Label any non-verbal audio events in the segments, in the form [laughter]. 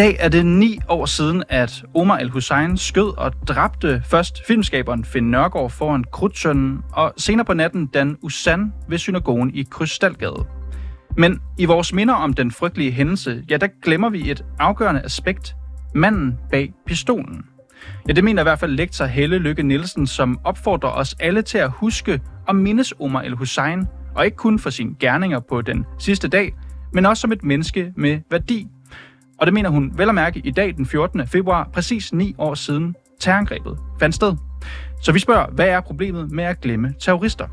Dag er det ni år siden, at Omar El-Hussein skød og dræbte først filmskaberen Finn Nørgaard foran Krudtsønnen, og senere på natten Dan Usan ved synagogen i Krystalgade. Men i vores minder om den frygtelige hændelse, ja, der glemmer vi et afgørende aspekt. Manden bag pistolen. Ja, det mener i hvert fald lektor Helle Lykke Nielsen, som opfordrer os alle til at huske og mindes Omar El-Hussein, og ikke kun for sine gerninger på den sidste dag, men også som et menneske med værdi og det mener hun vel at mærke i dag den 14. februar, præcis 9 år siden terrorangrebet fandt sted. Så vi spørger, hvad er problemet med at glemme terrorister?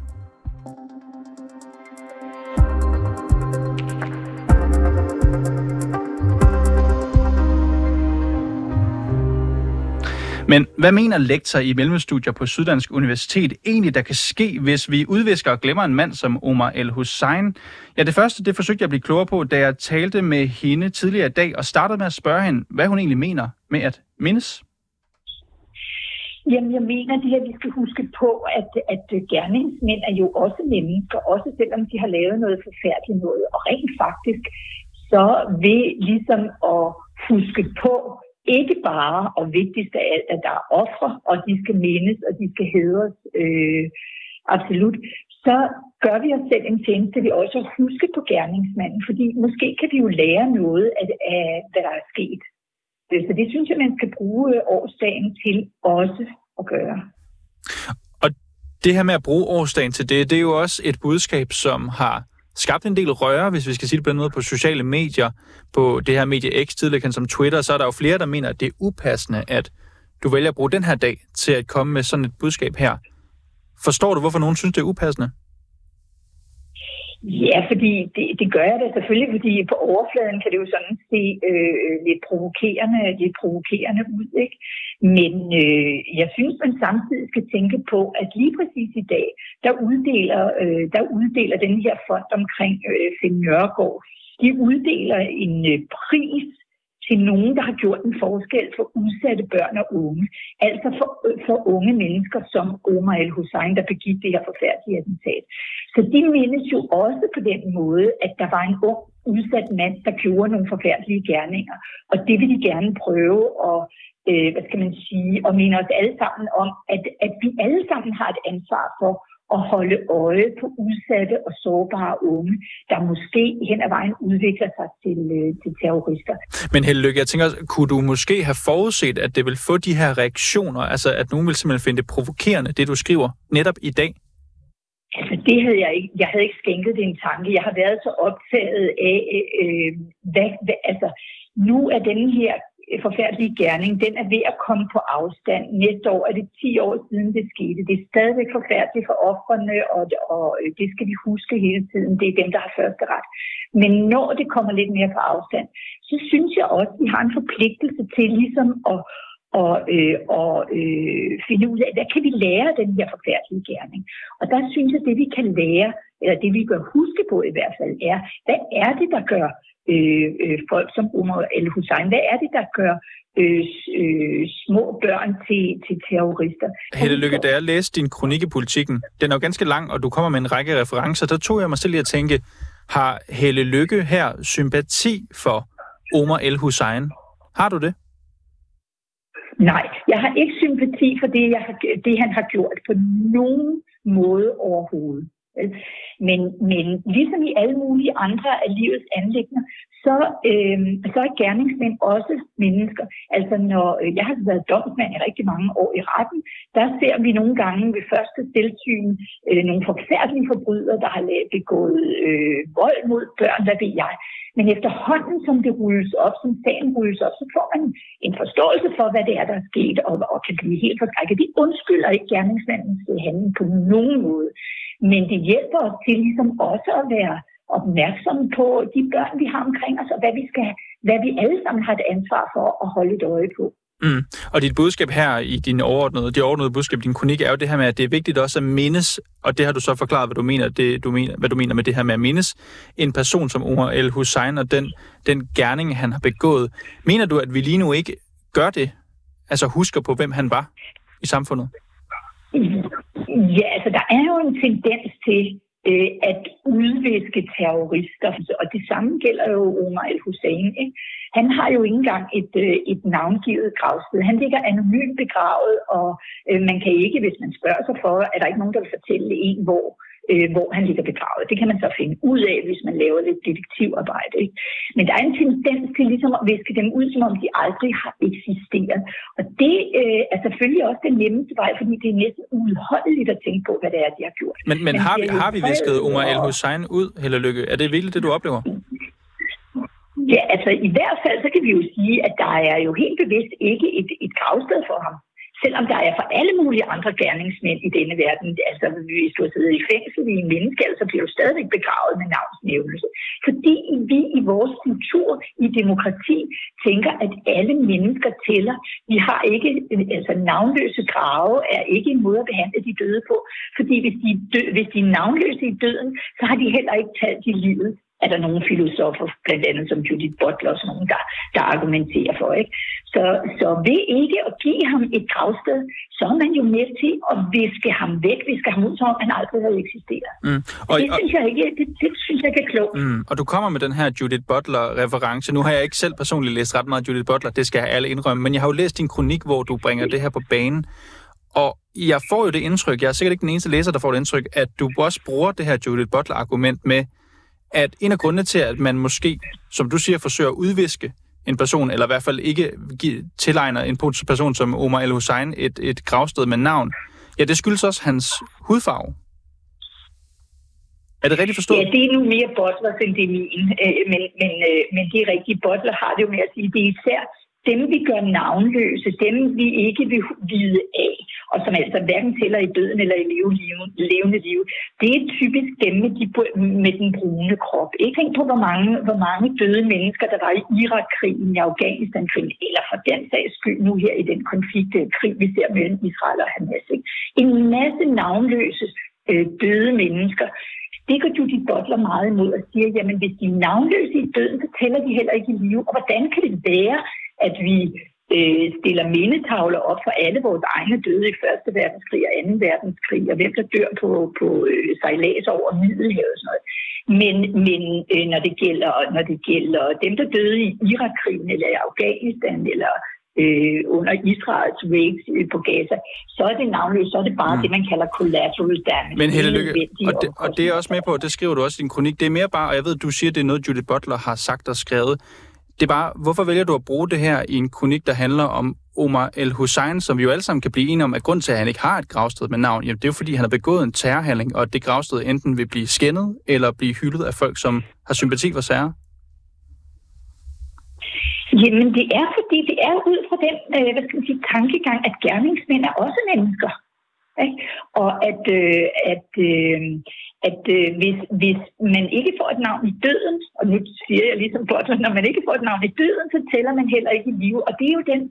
Men hvad mener lektor i mellemstudier på Syddansk Universitet egentlig, der kan ske, hvis vi udvisker og glemmer en mand som Omar El Hussein? Ja, det første, det forsøgte jeg at blive klogere på, da jeg talte med hende tidligere i dag, og startede med at spørge hende, hvad hun egentlig mener med at mindes. Jamen, jeg mener det her, vi skal huske på, at, at gerningsmænd er jo også mennesker, også selvom de har lavet noget forfærdeligt noget. Og rent faktisk, så ved ligesom at huske på, ikke bare, og vigtigst af alt, at der er ofre, og de skal mindes, og de skal hedres, øh, absolut, så gør vi os selv en tjeneste vi også husker på gerningsmanden, fordi måske kan vi jo lære noget af, af hvad der er sket. Øh, så det synes jeg, man skal bruge øh, årsdagen til også at gøre. Og det her med at bruge årsdagen til det, det er jo også et budskab, som har skabt en del røre, hvis vi skal sige det på den måde, på sociale medier, på det her medie X, tidligere som Twitter, så er der jo flere, der mener, at det er upassende, at du vælger at bruge den her dag til at komme med sådan et budskab her. Forstår du, hvorfor nogen synes, det er upassende? Ja, fordi det, det gør jeg da selvfølgelig, fordi på overfladen kan det jo sådan se øh, lidt, provokerende, lidt provokerende ud. Ikke? Men øh, jeg synes, man samtidig skal tænke på, at lige præcis i dag, der uddeler, øh, der uddeler den her fond omkring øh, Finn Nørgaard, de uddeler en øh, pris til nogen, der har gjort en forskel for udsatte børn og unge. Altså for, for unge mennesker som Omar El-Hussein, der begik det her forfærdelige attentat. Så de mindes jo også på den måde, at der var en ung udsat mand, der gjorde nogle forfærdelige gerninger. Og det vil de gerne prøve at øh, hvad skal man sige, og mener os alle sammen om, at, at vi alle sammen har et ansvar for at holde øje på udsatte og sårbare unge, der måske hen ad vejen udvikler sig til, øh, til terrorister. Men Helle Lykke, jeg tænker, kunne du måske have forudset, at det vil få de her reaktioner, altså at nogen vil simpelthen finde det provokerende, det du skriver netop i dag? Altså, det havde jeg ikke. Jeg havde ikke skænket det en tanke. Jeg har været så optaget af, øh, hvad, hvad, altså, nu er den her forfærdelige gerning, den er ved at komme på afstand. Næste år er det 10 år siden det skete. Det er stadigvæk forfærdeligt for offrene, og, og øh, det skal vi huske hele tiden. Det er dem, der har første ret. Men når det kommer lidt mere på afstand, så synes jeg også, at vi har en forpligtelse til ligesom at og, øh, og øh, finde ud af, hvad kan vi lære af den her forfærdelige gerning. Og der synes jeg, at det vi kan lære, eller det vi bør huske på i hvert fald, er, hvad er det, der gør øh, øh, folk som Umar El Hussein? Hvad er det, der gør øh, øh, små børn til, til terrorister? Helle Lykke, da jeg læste din kronik i politikken, den er jo ganske lang, og du kommer med en række referencer, der tog jeg mig selv lige at tænke, har Helle Lykke her sympati for Omar El Hussein? Har du det? Nej, jeg har ikke sympati for det, jeg har, det han har gjort på nogen måde overhovedet. Men, men ligesom i alle mulige andre af livets anlægner, så, øh, så er gerningsmænd også mennesker. Altså når øh, jeg har været domsmand i rigtig mange år i retten, der ser vi nogle gange ved første tilsyn øh, nogle forfærdelige forbrydere, der har begået øh, vold mod børn, hvad ved jeg. Men efterhånden, som det rulles op, som sagen rulles op, så får man en forståelse for, hvad det er, der er sket, og, og kan blive helt forskrækket. Vi undskylder ikke gerningsmandens handling på nogen måde. Men det hjælper os til ligesom også at være opmærksomme på de børn, vi har omkring os, og hvad vi, skal, hvad vi alle sammen har et ansvar for at holde et øje på. Mm. Og dit budskab her i din overordnede, det overordnede budskab i din kronik er jo det her med, at det er vigtigt også at mindes, og det har du så forklaret, hvad du mener, det, du mener, hvad du mener med det her med at mindes, en person som Omar El Hussein og den, den gerning, han har begået. Mener du, at vi lige nu ikke gør det? Altså husker på, hvem han var i samfundet? Ja, altså der er jo en tendens til øh, at udviske terrorister, og det samme gælder jo Omar al-Hussein. Ikke? Han har jo ikke engang et, øh, et navngivet gravsted. Han ligger anonymt begravet, og øh, man kan ikke, hvis man spørger sig for, er der ikke nogen, der vil fortælle en, hvor øh, hvor han ligger begravet. Det kan man så finde ud af, hvis man laver lidt detektivarbejde. Ikke? Men der er en tendens til ligesom at viske dem ud, som om de aldrig har eksisteret. Og det øh, er selvfølgelig også den nemmeste vej, fordi det er næsten udholdeligt at tænke på, hvad det er, de har gjort. Men, men, men har, vi, har vi visket Omar El Hussein ud, Helle Lykke? Er det virkelig det, du oplever? Ja, altså i hvert fald, så kan vi jo sige, at der er jo helt bevidst ikke et, et gravsted for ham selvom der er for alle mulige andre gerningsmænd i denne verden, altså hvis du har siddet i fængsel i en menneske, så bliver du stadigvæk begravet med navnsnævnelse. Fordi vi i vores kultur, i demokrati, tænker, at alle mennesker tæller. Vi har ikke, altså navnløse grave er ikke en måde at behandle de døde på, fordi hvis de, dø, hvis de er navnløse i døden, så har de heller ikke talt i livet er der nogle filosofer, blandt andet som Judith Butler og sådan nogen, der, der argumenterer for. Ikke? Så, så ved ikke at give ham et gravsted, så er man jo med til at viske ham væk, viske ham ud, som han aldrig havde eksisteret. Mm. Og, det, synes jeg ikke, det, det synes jeg ikke er klogt. Mm. Og du kommer med den her Judith Butler-reference. Nu har jeg ikke selv personligt læst ret meget Judith Butler, det skal jeg alle indrømme, men jeg har jo læst din kronik, hvor du bringer det her på banen. Og jeg får jo det indtryk, jeg er sikkert ikke den eneste læser, der får det indtryk, at du også bruger det her Judith Butler-argument med, at en af grundene til, at man måske, som du siger, forsøger at udviske en person, eller i hvert fald ikke tilegner en person som Omar El Hussein et, et gravsted med navn, ja, det skyldes også hans hudfarve. Er det rigtigt forstået? Ja, det er nu mere Butler, end det er min. Øh, men, men, øh, men det er rigtigt. Butler har det jo med at sige, det er især dem vi gør navnløse, dem vi ikke vil vide af, og som altså hverken tæller i døden eller i leve, levende liv, det er typisk dem med, de, med den brune krop. Ikke tænk på, hvor mange, hvor mange døde mennesker, der var i Irak-krigen, i Afghanistan-krigen, eller for den sags skyld nu her i den konflikt, krig, vi ser mellem Israel og Hamas. Ikke? En masse navnløse øh, døde mennesker, det går Judith Butler meget imod og siger, jamen hvis de er navnløse i døden, så tæller de heller ikke i live. Og hvordan kan det være, at vi øh, stiller mindetavler op for alle vores egne døde i Første Verdenskrig og Anden Verdenskrig, og hvem der dør på, på øh, sejlads over Middelhavet og sådan noget. Men, men øh, når, det gælder, når det gælder dem, der døde i Irakkrigen eller i Afghanistan eller øh, under Israels raids øh, på Gaza, så er det navnløst, så er det bare mm. det, man kalder collateral damage. Men Helle Lykke, og det, og det er også med på, det skriver du også i din kronik, det er mere bare, og jeg ved, du siger, det er noget, Judith Butler har sagt og skrevet, det er bare, hvorfor vælger du at bruge det her i en kronik, der handler om Omar El Hussein, som vi jo alle sammen kan blive enige om, at grund til, at han ikke har et gravsted med navn, jamen, det er jo fordi, han har begået en terrorhandling, og at det gravsted enten vil blive skændet, eller blive hyldet af folk, som har sympati for særre. Jamen, det er fordi, det er ud fra den øh, hvad skal man sige, tankegang, at gerningsmænd er også mennesker. Ikke? Og at, øh, at, øh, at øh, hvis, hvis man ikke får et navn i døden, og nu siger jeg ligesom Butler, når man ikke får et navn i døden, så tæller man heller ikke i live. Og det er jo den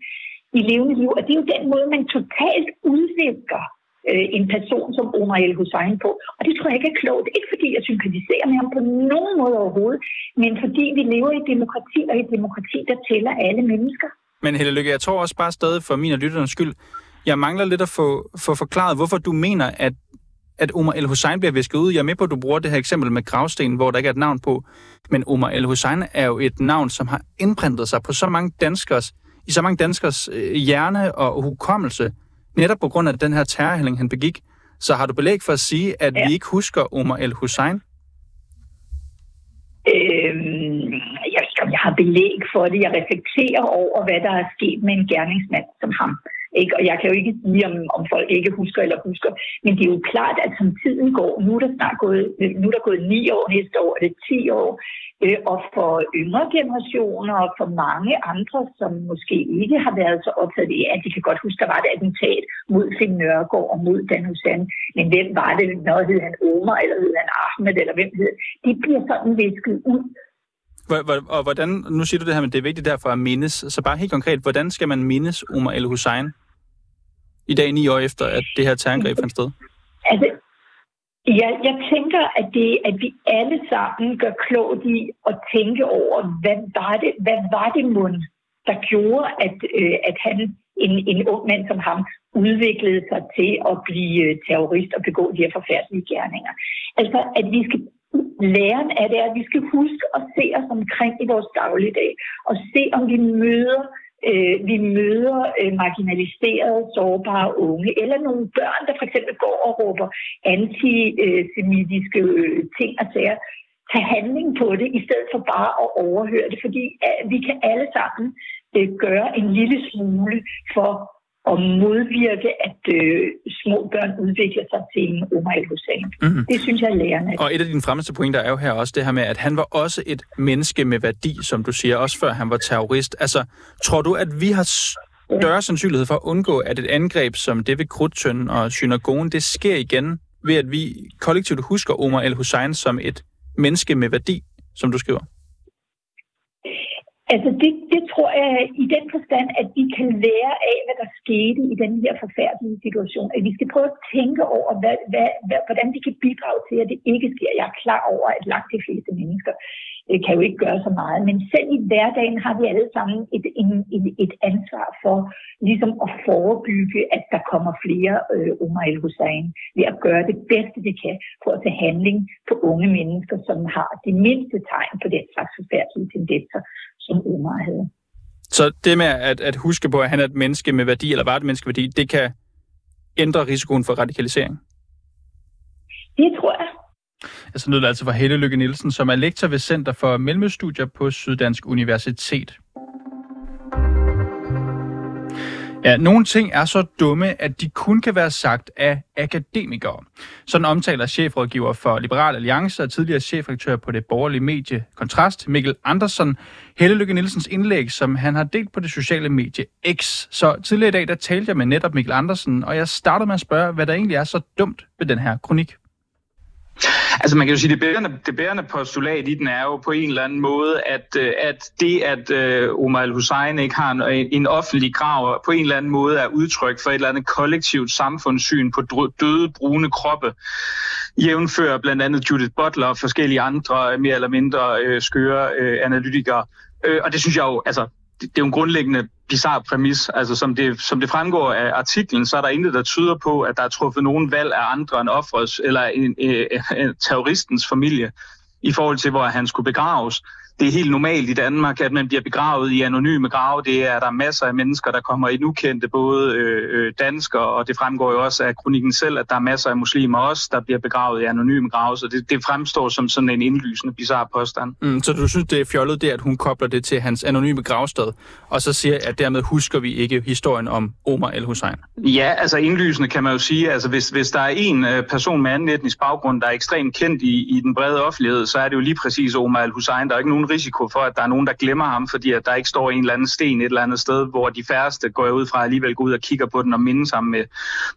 i levende liv, og det er jo den måde, man totalt udvisker øh, en person som Omar El Hussein på. Og det tror jeg ikke er klogt. Ikke fordi jeg sympatiserer med ham på nogen måde overhovedet, men fordi vi lever i demokrati, og i demokrati, der tæller alle mennesker. Men Helle Lykke, jeg tror også bare stadig for min og lytternes skyld, jeg mangler lidt at få, få forklaret, hvorfor du mener, at at Omar El Hussein bliver visket ud. Jeg er med på, at du bruger det her eksempel med gravsten, hvor der ikke er et navn på. Men Omar El Hussein er jo et navn, som har indprintet sig på så mange danskers, i så mange danskers øh, hjerne og hukommelse, netop på grund af den her terrorhandling, han begik. Så har du belæg for at sige, at ja. vi ikke husker Omar El Hussein? Øhm, jeg, jeg har belæg for det. Jeg reflekterer over, hvad der er sket med en gerningsmand som ham. Ikke? Og jeg kan jo ikke sige, om, om folk ikke husker eller husker, men det er jo klart, at som tiden går, nu er der snart gået, nu er der gået 9 år, næste år er det 10 år, øh, og for yngre generationer og for mange andre, som måske ikke har været så optaget af, at de kan godt huske, der var et attentat mod Finn Nørgaard og mod Dan Hussein, men hvem var det? Når hed han Omar, eller hed han Ahmed, eller hvem hed det? bliver sådan visket ud og hvordan, nu siger du det her, men det er vigtigt derfor at mindes. Så bare helt konkret, hvordan skal man mindes Omar El Hussein? I dag, ni år efter, at det her terrorangreb fandt sted? Altså, jeg, jeg tænker, at, det, at vi alle sammen gør klogt i at tænke over, hvad var det, hvad var det mund, der gjorde, at, øh, at han, en, en ung mand som ham, udviklede sig til at blive øh, terrorist og begå de her forfærdelige gerninger. Altså, at vi skal læren af det er, at vi skal huske at se os omkring i vores dagligdag, og se om vi møder øh, vi møder øh, marginaliserede, sårbare unge, eller nogle børn, der for eksempel går og råber antisemitiske øh, ting og sager. Tag handling på det, i stedet for bare at overhøre det, fordi øh, vi kan alle sammen øh, gøre en lille smule for at modvirke, at øh, små børn udvikler sig til en Omar el-Hussein. Mm-hmm. Det synes jeg er lærende. Og et af dine fremmeste pointer er jo her også det her med, at han var også et menneske med værdi, som du siger, også før han var terrorist. Altså, tror du, at vi har større sandsynlighed for at undgå, at et angreb som det ved Krudtønden og synagogen, det sker igen ved, at vi kollektivt husker Omar el-Hussein som et menneske med værdi, som du skriver? Altså det, det tror jeg i den forstand, at vi kan lære af, hvad der skete i den her forfærdelige situation. At vi skal prøve at tænke over, hvad, hvad, hvad, hvordan vi kan bidrage til, at det ikke sker. Jeg er klar over, at langt de fleste mennesker kan jo ikke gøre så meget. Men selv i hverdagen har vi alle sammen et, en, et, et ansvar for ligesom at forebygge, at der kommer flere øh, Omar el-Hussein ved at gøre det bedste, vi kan for at tage handling på unge mennesker, som har de mindste tegn på den slags forfærdelige tendenser, som Omar havde. Så det med at, at huske på, at han er et menneske med værdi, eller var et menneske med værdi, det kan ændre risikoen for radikalisering? Det tror jeg. Altså lød det altså fra Helle Lykke Nielsen, som er lektor ved Center for Mellemstudier på Syddansk Universitet. Ja, nogle ting er så dumme, at de kun kan være sagt af akademikere. Sådan omtaler chefrådgiver for Liberal Alliance og tidligere chefredaktør på det borgerlige medie Kontrast, Mikkel Andersen, Helle Lykke Nielsens indlæg, som han har delt på det sociale medie X. Så tidligere i dag, der talte jeg med netop Mikkel Andersen, og jeg startede med at spørge, hvad der egentlig er så dumt ved den her kronik. Altså man kan jo sige, det bærende, det bærende postulat i den er jo på en eller anden måde, at, øh, at det, at uh, Omar al-Hussein ikke har en, en offentlig grav, på en eller anden måde er udtryk for et eller andet kollektivt samfundssyn på døde, brune kroppe. Jævnfører blandt andet Judith Butler og forskellige andre øh, mere eller mindre øh, skøre øh, analytikere. Øh, og det synes jeg jo, altså det, er jo en grundlæggende bizarre præmis. Altså, som det, som det fremgår af artiklen, så er der intet, der tyder på, at der er truffet nogen valg af andre end offrets eller en, en, en, terroristens familie i forhold til, hvor han skulle begraves det er helt normalt i Danmark, at man bliver begravet i anonyme grave. Det er der masser af mennesker, der kommer i ukendte, både øh, øh, danskere, og det fremgår jo også af kronikken selv, at der er masser af muslimer også, der bliver begravet i anonyme grave. Så det, det fremstår som sådan en indlysende, bizarre påstand. Mm, så du synes, det er fjollet det, at hun kobler det til hans anonyme gravsted, og så siger, at dermed husker vi ikke historien om Omar el-Hussein? Ja, altså indlysende kan man jo sige, altså hvis, hvis der er en øh, person med anden etnisk baggrund, der er ekstremt kendt i, i den brede offentlighed, så er det jo lige præcis Omar al-Hussein. Der er ikke nogen risiko for, at der er nogen, der glemmer ham, fordi at der ikke står en eller anden sten et eller andet sted, hvor de færreste går ud fra alligevel går ud og kigger på den og mindes ham med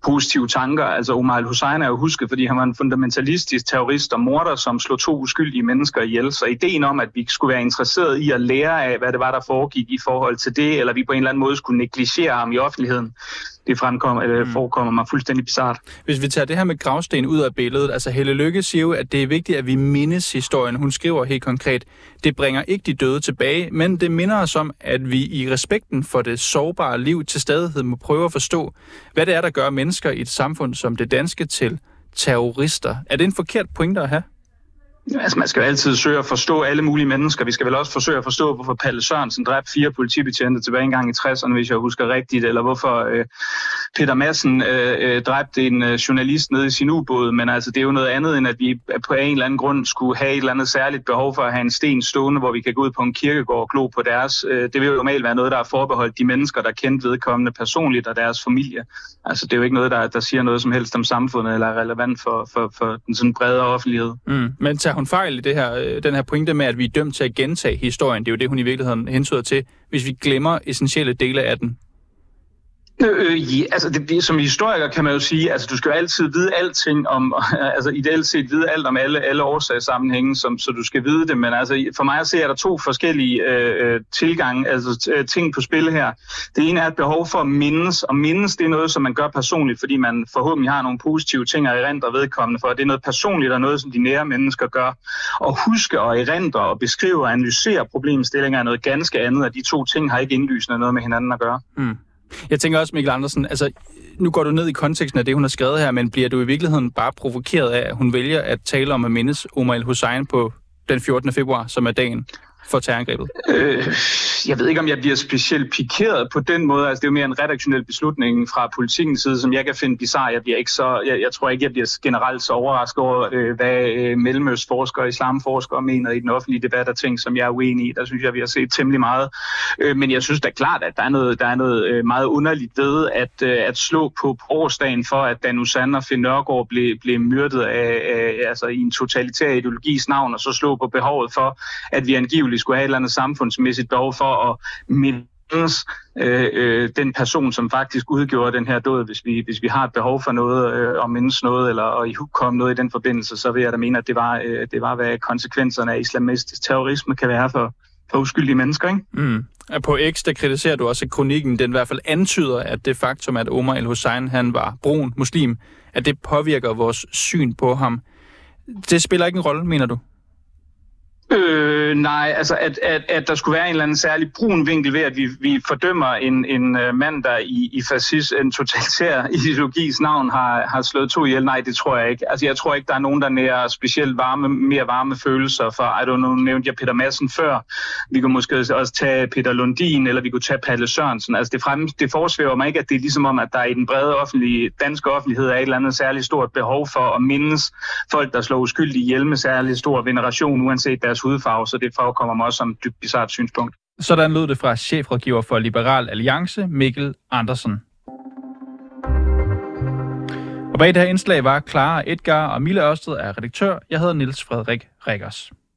positive tanker. Altså Omar al-Hussein er jo husket, fordi han var en fundamentalistisk terrorist og morder, som slog to uskyldige mennesker ihjel. Så ideen om, at vi skulle være interesseret i at lære af, hvad det var, der foregik i forhold til det, eller vi på en eller anden måde skulle negligere ham i offentligheden, det fremkommer, eller mm. forekommer mig fuldstændig bizart. Hvis vi tager det her med gravsten ud af billedet, altså Helle Lykke siger jo, at det er vigtigt, at vi mindes historien. Hun skriver helt konkret, det bringer ikke de døde tilbage, men det minder os om, at vi i respekten for det sårbare liv til stadighed må prøve at forstå, hvad det er, der gør mennesker i et samfund som det danske til terrorister. Er det en forkert pointe at have? Altså, man skal jo altid søge at forstå alle mulige mennesker. Vi skal vel også forsøge at forstå, hvorfor Palle Sørensen dræbte fire politibetjente tilbage engang i 60'erne, hvis jeg husker rigtigt, eller hvorfor øh, Peter Madsen øh, øh, dræbte en øh, journalist nede i sin ubåd. Men altså, det er jo noget andet, end at vi på en eller anden grund skulle have et eller andet særligt behov for at have en sten stående, hvor vi kan gå ud på en kirkegård og glo på deres. Øh, det vil jo normalt være noget, der er forbeholdt de mennesker, der kendte vedkommende personligt og deres familie. Altså, det er jo ikke noget, der, der siger noget som helst om samfundet, eller er relevant for, for, for den sådan bredere offentlighed. Mm. Men tager hun fejl i det her, øh, den her pointe med, at vi er dømt til at gentage historien? Det er jo det, hun i virkeligheden hensyder til, hvis vi glemmer essentielle dele af den. Øh, ja, altså det, som historiker kan man jo sige, altså du skal jo altid vide alting om, [laughs] altså ideelt set vide alt om alle, alle årsagssammenhænge, som, så du skal vide det, men altså for mig ser der to forskellige øh, øh tilgange, altså øh, ting på spil her. Det ene er et behov for at mindes, og mindes det er noget, som man gør personligt, fordi man forhåbentlig har nogle positive ting at erindre vedkommende for. Det er noget personligt og noget, som de nære mennesker gør. Og huske og erindre og beskrive og analysere problemstillinger er noget ganske andet, og de to ting har ikke indlysende noget med hinanden at gøre. Mm. Jeg tænker også, Mikkel Andersen, altså nu går du ned i konteksten af det, hun har skrevet her, men bliver du i virkeligheden bare provokeret af, at hun vælger at tale om at mindes Omar el-Hussein på den 14. februar, som er dagen for terrorangrebet? Øh, jeg ved ikke, om jeg bliver specielt pikeret på den måde. Altså, det er jo mere en redaktionel beslutning fra politikens side, som jeg kan finde bizarre. Jeg, bliver ikke så, jeg, jeg tror ikke, jeg bliver generelt så overrasket over, øh, hvad øh, mellemøstforskere og islamforskere mener i den offentlige debat og ting, som jeg er uenig i. Der synes jeg, vi har set temmelig meget. Øh, men jeg synes da klart, at der er noget, der er noget øh, meget underligt ved at, øh, at slå på årsdagen for, at Dan Usan og Finn Nørgaard blev, blev myrdet af, af, altså, i en totalitær ideologis navn, og så slå på behovet for, at vi angiveligt skulle have et eller andet samfundsmæssigt behov for at mindes øh, øh, den person, som faktisk udgjorde den her død. Hvis vi, hvis vi har et behov for noget, øh, og mindes noget, eller at komme noget i den forbindelse, så vil jeg da mene, at det var, øh, det var hvad konsekvenserne af islamistisk terrorisme kan være for, for uskyldige mennesker. Ikke? Mm. På X, der kritiserer du også, at kronikken den i hvert fald antyder, at det faktum, at Omar el-Hussein han var brun muslim, at det påvirker vores syn på ham. Det spiller ikke en rolle, mener du? Øh, nej, altså at, at, at der skulle være en eller anden særlig brun vinkel ved, at vi, vi fordømmer en, en øh, mand, der i, i fascist, en totalitær [laughs] ideologis navn har, har slået to ihjel. Nej, det tror jeg ikke. Altså jeg tror ikke, der er nogen, der nærer specielt varme, mere varme følelser for, I don't know, nævnte jeg Peter Madsen før. Vi kunne måske også tage Peter Lundin, eller vi kunne tage Palle Sørensen. Altså det, frem, det forsvæver mig ikke, at det er ligesom om, at der i den brede offentlige, danske offentlighed er et eller andet særligt stort behov for at mindes folk, der slår uskyldige ihjel med særlig stor veneration, uanset deres deres hudfarve, så det forekommer mig også som et dybt bizart synspunkt. Sådan lød det fra chefrådgiver for Liberal Alliance, Mikkel Andersen. Og bag det her indslag var Clara Edgar og Mille Ørsted er redaktør. Jeg hedder Niels Frederik Rikkers.